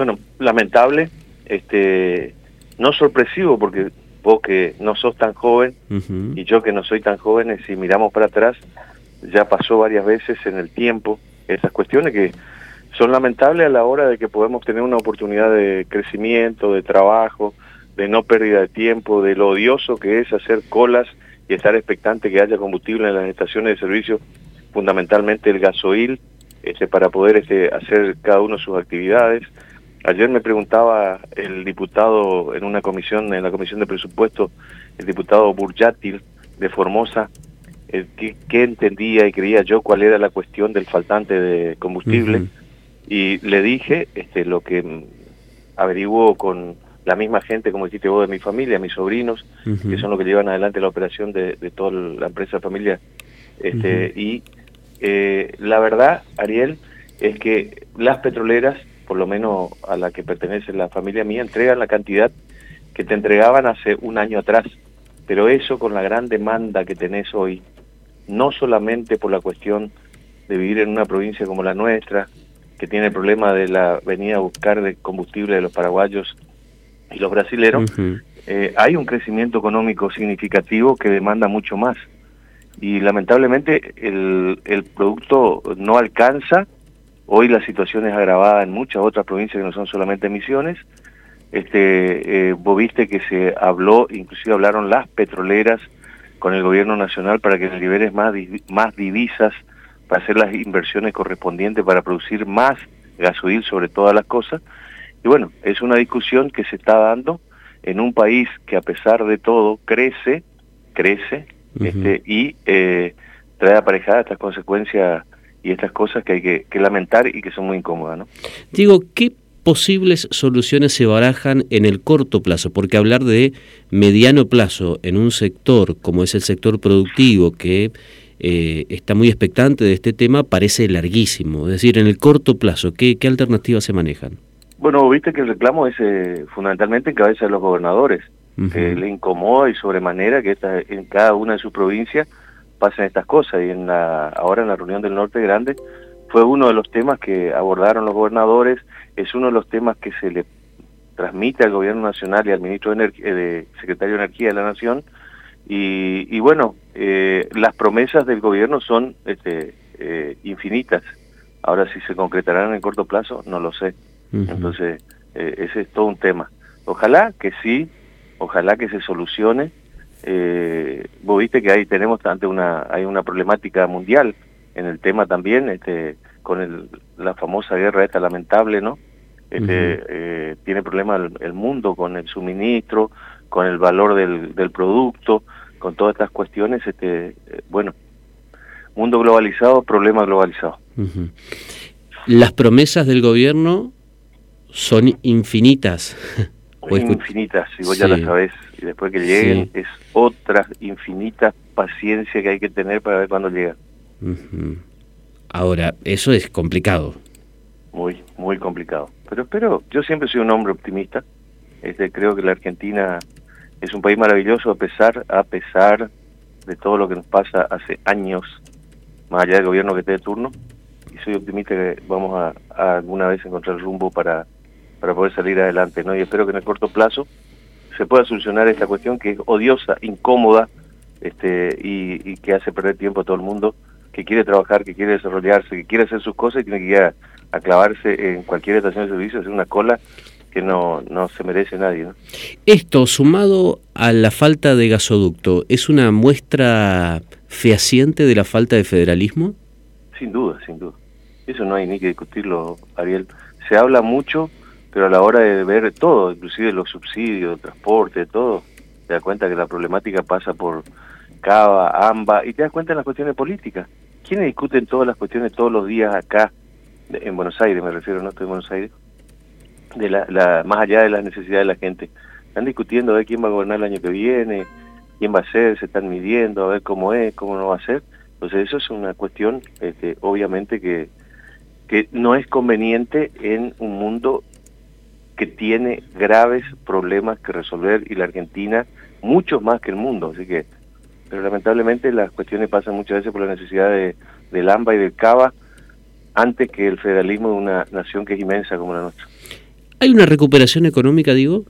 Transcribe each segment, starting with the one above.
Bueno, lamentable, este, no sorpresivo porque vos que no sos tan joven y yo que no soy tan joven, si miramos para atrás, ya pasó varias veces en el tiempo esas cuestiones que son lamentables a la hora de que podemos tener una oportunidad de crecimiento, de trabajo, de no pérdida de tiempo, de lo odioso que es hacer colas y estar expectante que haya combustible en las estaciones de servicio, fundamentalmente el gasoil, este, para poder este, hacer cada uno sus actividades. Ayer me preguntaba el diputado en una comisión, en la comisión de presupuesto, el diputado Burjátil de Formosa, eh, qué, entendía y creía yo cuál era la cuestión del faltante de combustible. Y le dije este, lo que averiguó con la misma gente, como dijiste vos, de mi familia, mis sobrinos, que son los que llevan adelante la operación de, toda la empresa familiar. Este, Y eh, la verdad, Ariel, es que las petroleras, por lo menos a la que pertenece la familia mía, entregan la cantidad que te entregaban hace un año atrás. Pero eso con la gran demanda que tenés hoy, no solamente por la cuestión de vivir en una provincia como la nuestra, que tiene el problema de la venida a buscar de combustible de los paraguayos y los brasileros, eh, hay un crecimiento económico significativo que demanda mucho más. Y lamentablemente el, el producto no alcanza. Hoy la situación es agravada en muchas otras provincias que no son solamente Misiones. Este, eh, vos viste que se habló, inclusive hablaron las petroleras con el gobierno nacional para que se liberen más, más divisas para hacer las inversiones correspondientes para producir más gasoil sobre todas las cosas y bueno, es una discusión que se está dando en un país que a pesar de todo crece, crece, este, y eh, trae aparejadas estas consecuencias y estas cosas que hay que, lamentar y que son muy incómodas. ¿no? Digo, ¿qué posibles soluciones se barajan en el corto plazo? Porque hablar de mediano plazo en un sector como es el sector productivo, que eh, está muy expectante de este tema, parece larguísimo. Es decir, en el corto plazo, ¿qué, qué alternativas se manejan? Bueno, viste que el reclamo es eh, fundamentalmente en cabeza de los gobernadores, que le incomoda y sobremanera que esta, en cada una de sus provincias pasen estas cosas. Y en la, ahora en la reunión del Norte Grande fue uno de los temas que abordaron los gobernadores, es uno de los temas que se le transmite al gobierno nacional y al ministro de, eh, de Secretario de Energía de la Nación. Y, bueno, eh, las promesas del gobierno son este, infinitas. Ahora, si se concretarán en el corto plazo, no lo sé. Entonces, eh, ese es todo un tema. Ojalá que sí, ojalá que se solucione. Eh, vos viste que ahí tenemos ante una, hay una problemática mundial en el tema también, este, con el, la famosa guerra esta lamentable, ¿no? Este, eh, tiene problemas el, mundo con el suministro, con el valor del, del producto, con todas estas cuestiones, este, eh, bueno, mundo globalizado, problema globalizado. Las promesas del gobierno son infinitas. infinitas, si vos ya las sabés, y después que lleguen es otra infinita paciencia que hay que tener para ver cuándo llega. Ahora, eso es complicado. Muy, muy complicado. Pero espero, yo siempre soy un hombre optimista. Este, creo que la Argentina es un país maravilloso a pesar, a pesar de todo lo que nos pasa hace años, más allá del gobierno que esté de turno. Y soy optimista que vamos a alguna vez encontrar rumbo para para poder salir adelante, ¿no? Y espero que en el corto plazo se pueda solucionar esta cuestión que es odiosa, incómoda, este, y, que hace perder tiempo a todo el mundo que quiere trabajar, que quiere desarrollarse, que quiere hacer sus cosas y tiene que ir a, clavarse en cualquier estación de servicio, hacer una cola que no, no se merece nadie. ¿no? Esto, sumado a la falta de gasoducto, ¿es una muestra fehaciente de la falta de federalismo? Sin duda, sin duda. Eso no hay ni que discutirlo, Ariel. Se habla mucho pero a la hora de ver todo, inclusive los subsidios, transporte, todo, te das cuenta que la problemática pasa por Cava, AMBA, y te das cuenta en las cuestiones políticas. ¿Quiénes discuten todas las cuestiones todos los días acá, en Buenos Aires me refiero, no estoy en Buenos Aires, de la, más allá de las necesidades de la gente? Están discutiendo a ver quién va a gobernar el año que viene, quién va a ser, se están midiendo, a ver cómo es, cómo no va a ser. Entonces eso es una cuestión, este, obviamente, que, que no es conveniente en un mundo que tiene graves problemas que resolver y la Argentina muchos más que el mundo, así que pero lamentablemente las cuestiones pasan muchas veces por la necesidad de, del AMBA y del CABA antes que el federalismo de una nación que es inmensa como la nuestra. ¿Hay una recuperación económica, digo?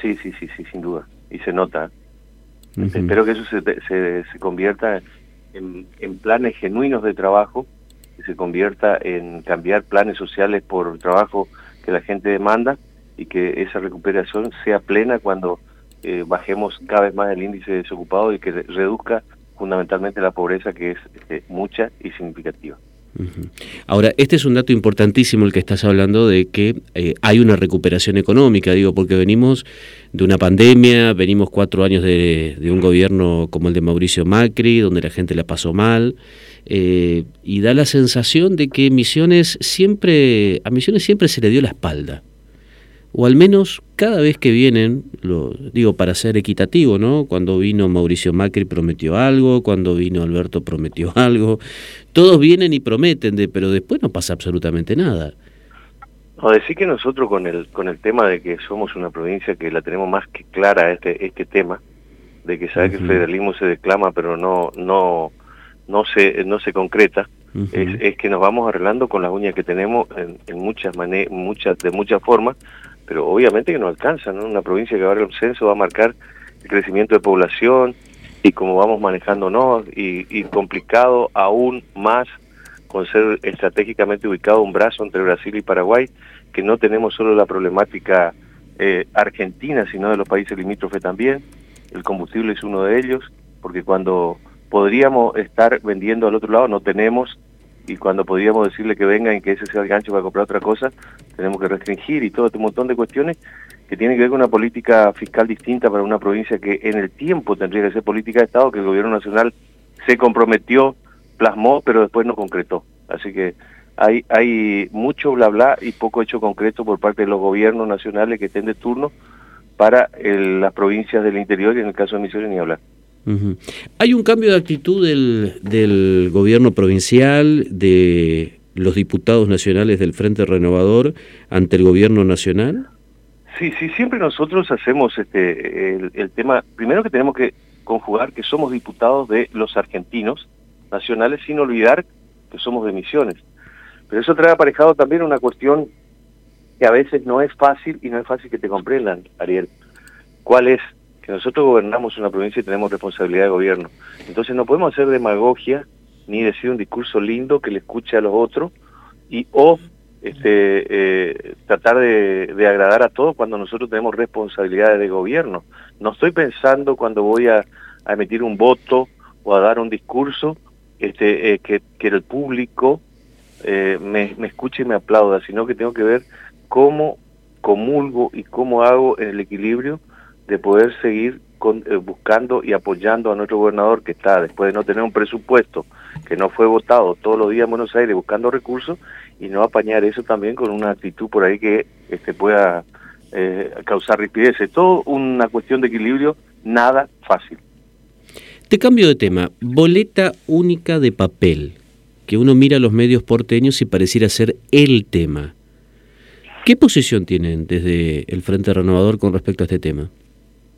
Sí, sí, sí, sí, sin duda. Y se nota. Espero que eso se, se, se convierta en, en, planes genuinos de trabajo, que se convierta en cambiar planes sociales por trabajo que la gente demanda y que esa recuperación sea plena cuando eh, bajemos cada vez más el índice de desocupado y que reduzca fundamentalmente la pobreza que es este, mucha y significativa. Ahora, este es un dato importantísimo el que estás hablando de que eh, hay una recuperación económica, digo, porque venimos de una pandemia, venimos cuatro años de, un gobierno como el de Mauricio Macri, donde la gente la pasó mal, eh, y da la sensación de que Misiones siempre, a Misiones siempre se le dio la espalda o al menos cada vez que vienen, lo digo para ser equitativo, ¿no? Cuando vino Mauricio Macri prometió algo, cuando vino Alberto prometió algo, todos vienen y prometen, de, pero después no pasa absolutamente nada. No, decir que nosotros con el con el tema de que somos una provincia que la tenemos más que clara este este tema, de que sabe que el federalismo se declama pero no no no se no se concreta, es, es, que nos vamos arreglando con las uñas que tenemos en, en muchas muchas de muchas formas pero obviamente que no alcanza, ¿no? Una provincia que ahora el censo va a marcar el crecimiento de población y cómo vamos manejándonos y, complicado aún más con ser estratégicamente ubicado un brazo entre Brasil y Paraguay, que no tenemos solo la problemática eh, argentina, sino de los países limítrofes también. El combustible es uno de ellos, porque cuando podríamos estar vendiendo al otro lado no tenemos y cuando podríamos decirle que venga y que ese sea el gancho para comprar otra cosa, tenemos que restringir y todo este montón de cuestiones que tienen que ver con una política fiscal distinta para una provincia que en el tiempo tendría que ser política de Estado, que el gobierno nacional se comprometió, plasmó, pero después no concretó. Así que hay, hay mucho bla bla y poco hecho concreto por parte de los gobiernos nacionales que estén de turno para las provincias del interior y en el caso de Misiones ni hablar. ¿Hay un cambio de actitud del, del gobierno provincial, de los diputados nacionales del Frente Renovador ante el gobierno nacional? Sí, sí, siempre nosotros hacemos este el, tema, primero que tenemos que conjugar que somos diputados de los argentinos nacionales sin olvidar que somos de Misiones. Pero eso trae aparejado también una cuestión que a veces no es fácil y no es fácil que te comprendan, Ariel. ¿Cuál es? Nosotros gobernamos una provincia y tenemos responsabilidad de gobierno. Entonces no podemos hacer demagogia ni decir un discurso lindo que le escuche a los otros y o este, eh, tratar de, agradar a todos cuando nosotros tenemos responsabilidades de gobierno. No estoy pensando cuando voy a, emitir un voto o a dar un discurso este, eh, que, que, el público eh, me, me escuche y me aplauda, sino que tengo que ver cómo comulgo y cómo hago el equilibrio de poder seguir con, eh, buscando y apoyando a nuestro gobernador que está, después de no tener un presupuesto, que no fue votado todos los días en Buenos Aires buscando recursos, y no apañar eso también con una actitud por ahí que este, pueda eh, causar rapidez. Es todo una cuestión de equilibrio, nada fácil. Te cambio de tema. Boleta única de papel, que uno mira los medios porteños y pareciera ser el tema. ¿Qué posición tienen desde el Frente Renovador con respecto a este tema?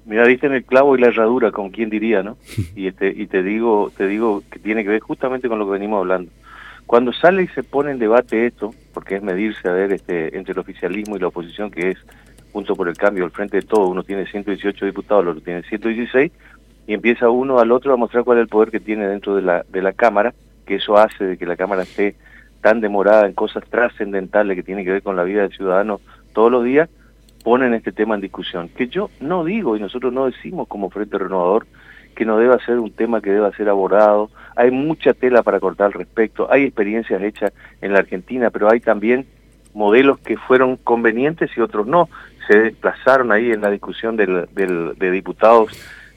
Mira, diste en el clavo y la herradura, con quién diría, ¿no? Y, este, y te digo te digo que tiene que ver justamente con lo que venimos hablando. Cuando sale y se pone en debate esto, porque es medirse a ver este entre el oficialismo y la oposición, que es Junto por el Cambio, al frente de todo, uno tiene 118 diputados, el otro tiene 116, y empieza uno al otro a mostrar cuál es el poder que tiene dentro de la, de la Cámara, que eso hace de que la Cámara esté tan demorada en cosas trascendentales que tienen que ver con la vida del ciudadano todos los días, ponen este tema en discusión, que yo no digo y nosotros no decimos como Frente Renovador que no deba ser un tema que deba ser abordado, hay mucha tela para cortar al respecto, hay experiencias hechas en la Argentina, pero hay también modelos que fueron convenientes y otros no, se desplazaron ahí en la discusión del, del, de diputados,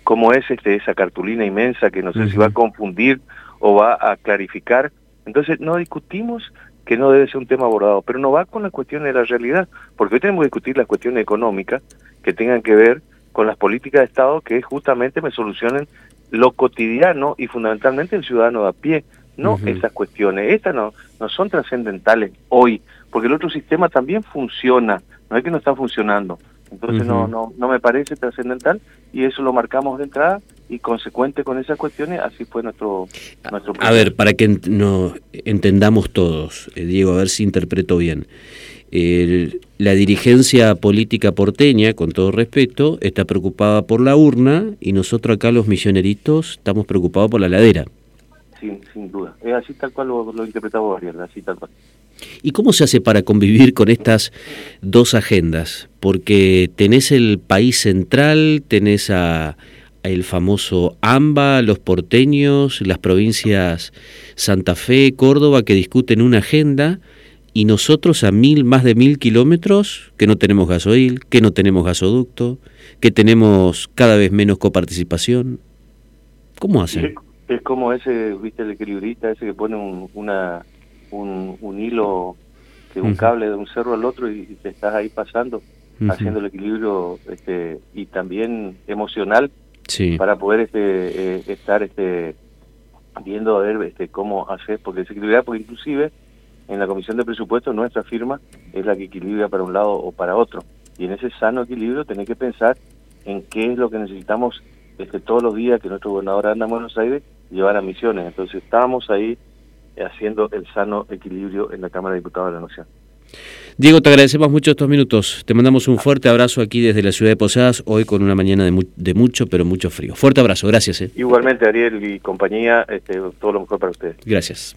como es este, esa cartulina inmensa que no sé si va a confundir o va a clarificar, entonces no discutimos que no debe ser un tema abordado, pero no va con la cuestión de la realidad, porque hoy tenemos que discutir las cuestiones económicas que tengan que ver con las políticas de Estado que justamente me solucionen lo cotidiano y fundamentalmente el ciudadano de a pie, no esas cuestiones. Estas no, no son trascendentales hoy, porque el otro sistema también funciona, no es que no está funcionando. Entonces no, no, no me parece trascendental y eso lo marcamos de entrada y consecuente con esas cuestiones, así fue nuestro... nuestro a ver, para que no entendamos todos, eh, Diego, a ver si interpreto bien. la dirigencia política porteña, con todo respeto, está preocupada por la urna y nosotros acá los misioneritos estamos preocupados por la ladera. Sin, sin duda. Es así tal cual lo, lo interpretaba Ariel, así tal cual. ¿Y cómo se hace para convivir con estas dos agendas? Porque tenés el país central, tenés a el famoso AMBA, los porteños, las provincias Santa Fe, Córdoba, que discuten una agenda, y nosotros a mil, más de mil kilómetros, que no tenemos gasoil, que no tenemos gasoducto, que tenemos cada vez menos coparticipación. ¿Cómo hacen? Es, como ese, viste, el equilibrista, ese que pone un, una, un, hilo, que un cable de un cerro al otro y, te estás ahí pasando, haciendo el equilibrio este, y también emocional para poder este, eh, estar este, viendo a ver este, cómo hacer, porque se equilibra, porque inclusive en la comisión de presupuestos nuestra firma es la que equilibra para un lado o para otro. Y en ese sano equilibrio tenés que pensar en qué es lo que necesitamos este, todos los días que nuestro gobernador anda en Buenos Aires, llevar a misiones. Entonces estábamos ahí haciendo el sano equilibrio en la Cámara de Diputados de la Nación. Diego, te agradecemos mucho estos minutos. Te mandamos un fuerte abrazo aquí desde la ciudad de Posadas, hoy con una mañana de, mucho, pero mucho frío. Fuerte abrazo, gracias. Eh. Igualmente, Ariel y compañía, este, todo lo mejor para ustedes. Gracias.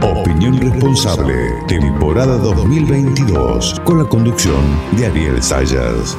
Opinión responsable, temporada 2022, con la conducción de Ariel Sayas.